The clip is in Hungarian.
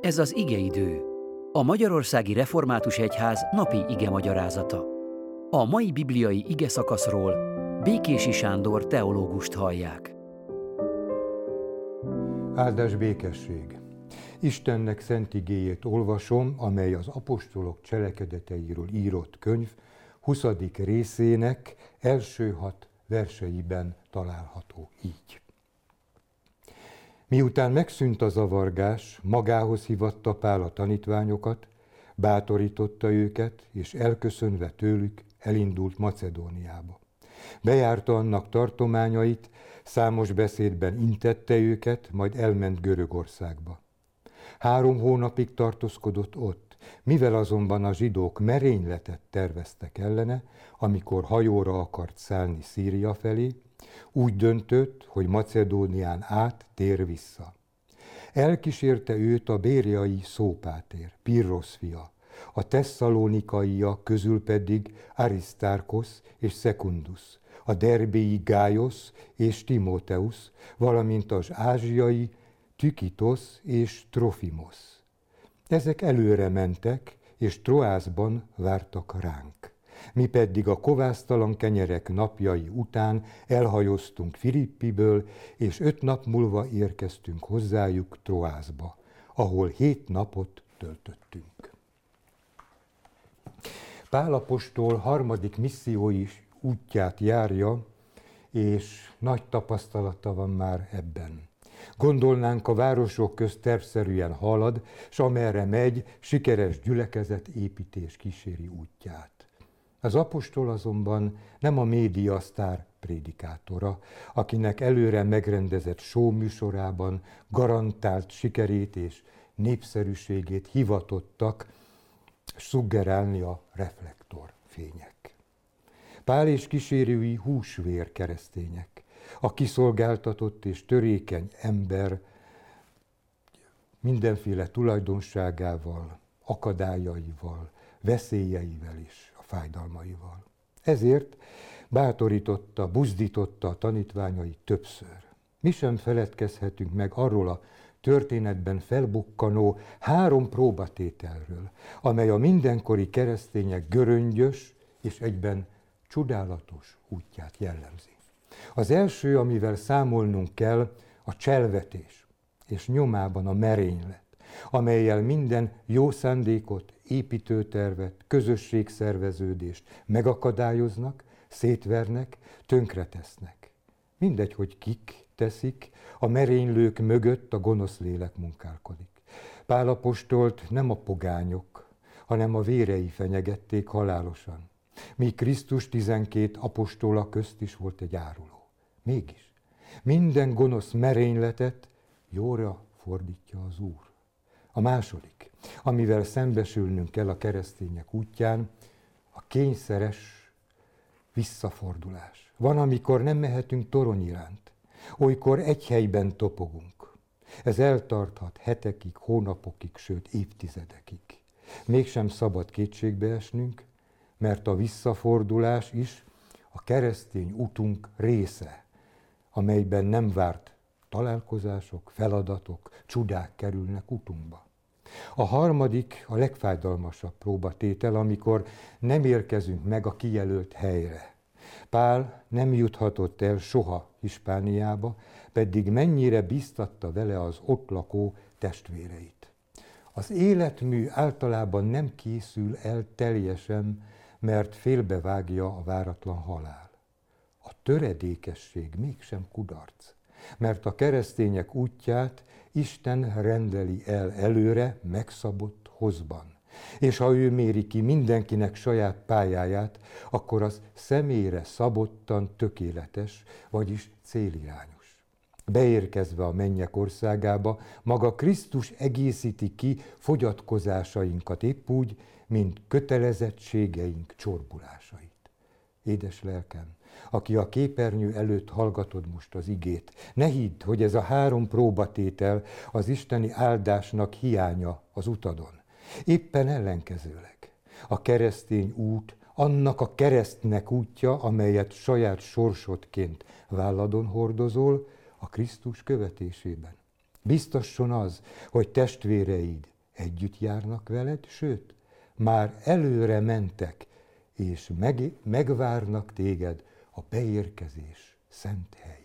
Ez az igeidő, a Magyarországi Református Egyház napi ige magyarázata. A mai bibliai ige szakaszról Békési Sándor teológust hallják. Áldás békesség! Istennek szent igéjét olvasom, amely az apostolok cselekedeteiről írott könyv 20. részének első hat verseiben található így. Miután megszűnt a zavargás, magához hívatta Pál a tanítványokat, bátorította őket, és elköszönve tőlük elindult Macedóniába. Bejárta annak tartományait, számos beszédben intette őket, majd elment Görögországba. Három hónapig tartózkodott ott, mivel azonban a zsidók merényletet terveztek ellene, amikor hajóra akart szállni Szíria felé, úgy döntött, hogy Macedónián át tér vissza. Elkísérte őt a bérjai Szópátér, Pirrosz fia, a tesszalonikaiak közül pedig Arisztárkosz és Secundus, a derbéi Gájosz és Timóteusz, valamint az ázsiai Tükitosz és Trofimosz. Ezek előre mentek, és Troászban vártak ránk. Mi pedig a kovásztalan kenyerek napjai után elhajoztunk Filippiből, és öt nap múlva érkeztünk hozzájuk Troászba, ahol hét napot töltöttünk. Pálapostól harmadik missziói útját járja, és nagy tapasztalata van már ebben. Gondolnánk a városok közt tervszerűen halad, s amerre megy, sikeres gyülekezet építés kíséri útját. Az apostol azonban nem a média sztár prédikátora, akinek előre megrendezett show műsorában garantált sikerét és népszerűségét hivatottak szuggerálni a reflektorfények. Pál és kísérői húsvér keresztények, a kiszolgáltatott és törékeny ember mindenféle tulajdonságával, akadályaival, veszélyeivel is fájdalmaival. Ezért bátorította, buzdította a tanítványai többször. Mi sem feledkezhetünk meg arról a történetben felbukkanó három próbatételről, amely a mindenkori keresztények göröngyös és egyben csodálatos útját jellemzi. Az első, amivel számolnunk kell, a cselvetés, és nyomában a merénylet amelyel minden jó szándékot, építőtervet, közösségszerveződést megakadályoznak, szétvernek, tönkretesznek. Mindegy, hogy kik teszik, a merénylők mögött a gonosz lélek munkálkodik. Pálapostolt nem a pogányok, hanem a vérei fenyegették halálosan. Míg Krisztus 12 apostola közt is volt egy áruló. Mégis minden gonosz merényletet jóra fordítja az Úr. A második, amivel szembesülnünk kell a keresztények útján, a kényszeres visszafordulás. Van, amikor nem mehetünk torony iránt, olykor egy helyben topogunk. Ez eltarthat hetekig, hónapokig, sőt évtizedekig. Mégsem szabad kétségbe esnünk, mert a visszafordulás is a keresztény utunk része, amelyben nem várt találkozások, feladatok, csodák kerülnek utunkba. A harmadik, a legfájdalmasabb próbatétel, amikor nem érkezünk meg a kijelölt helyre. Pál nem juthatott el soha Hispániába, pedig mennyire biztatta vele az ott lakó testvéreit. Az életmű általában nem készül el teljesen, mert félbevágja a váratlan halál. A töredékesség mégsem kudarc mert a keresztények útját Isten rendeli el előre megszabott hozban. És ha ő méri ki mindenkinek saját pályáját, akkor az személyre szabottan tökéletes, vagyis célirányos. Beérkezve a mennyek országába, maga Krisztus egészíti ki fogyatkozásainkat épp úgy, mint kötelezettségeink csorbulásait. Édes lelkem, aki a képernyő előtt hallgatod most az igét, ne hidd, hogy ez a három próbatétel az isteni áldásnak hiánya az utadon. Éppen ellenkezőleg. A keresztény út annak a keresztnek útja, amelyet saját sorsodként válladon hordozol, a Krisztus követésében. Biztosson az, hogy testvéreid együtt járnak veled, sőt, már előre mentek, és meg, megvárnak téged a beérkezés szent hely.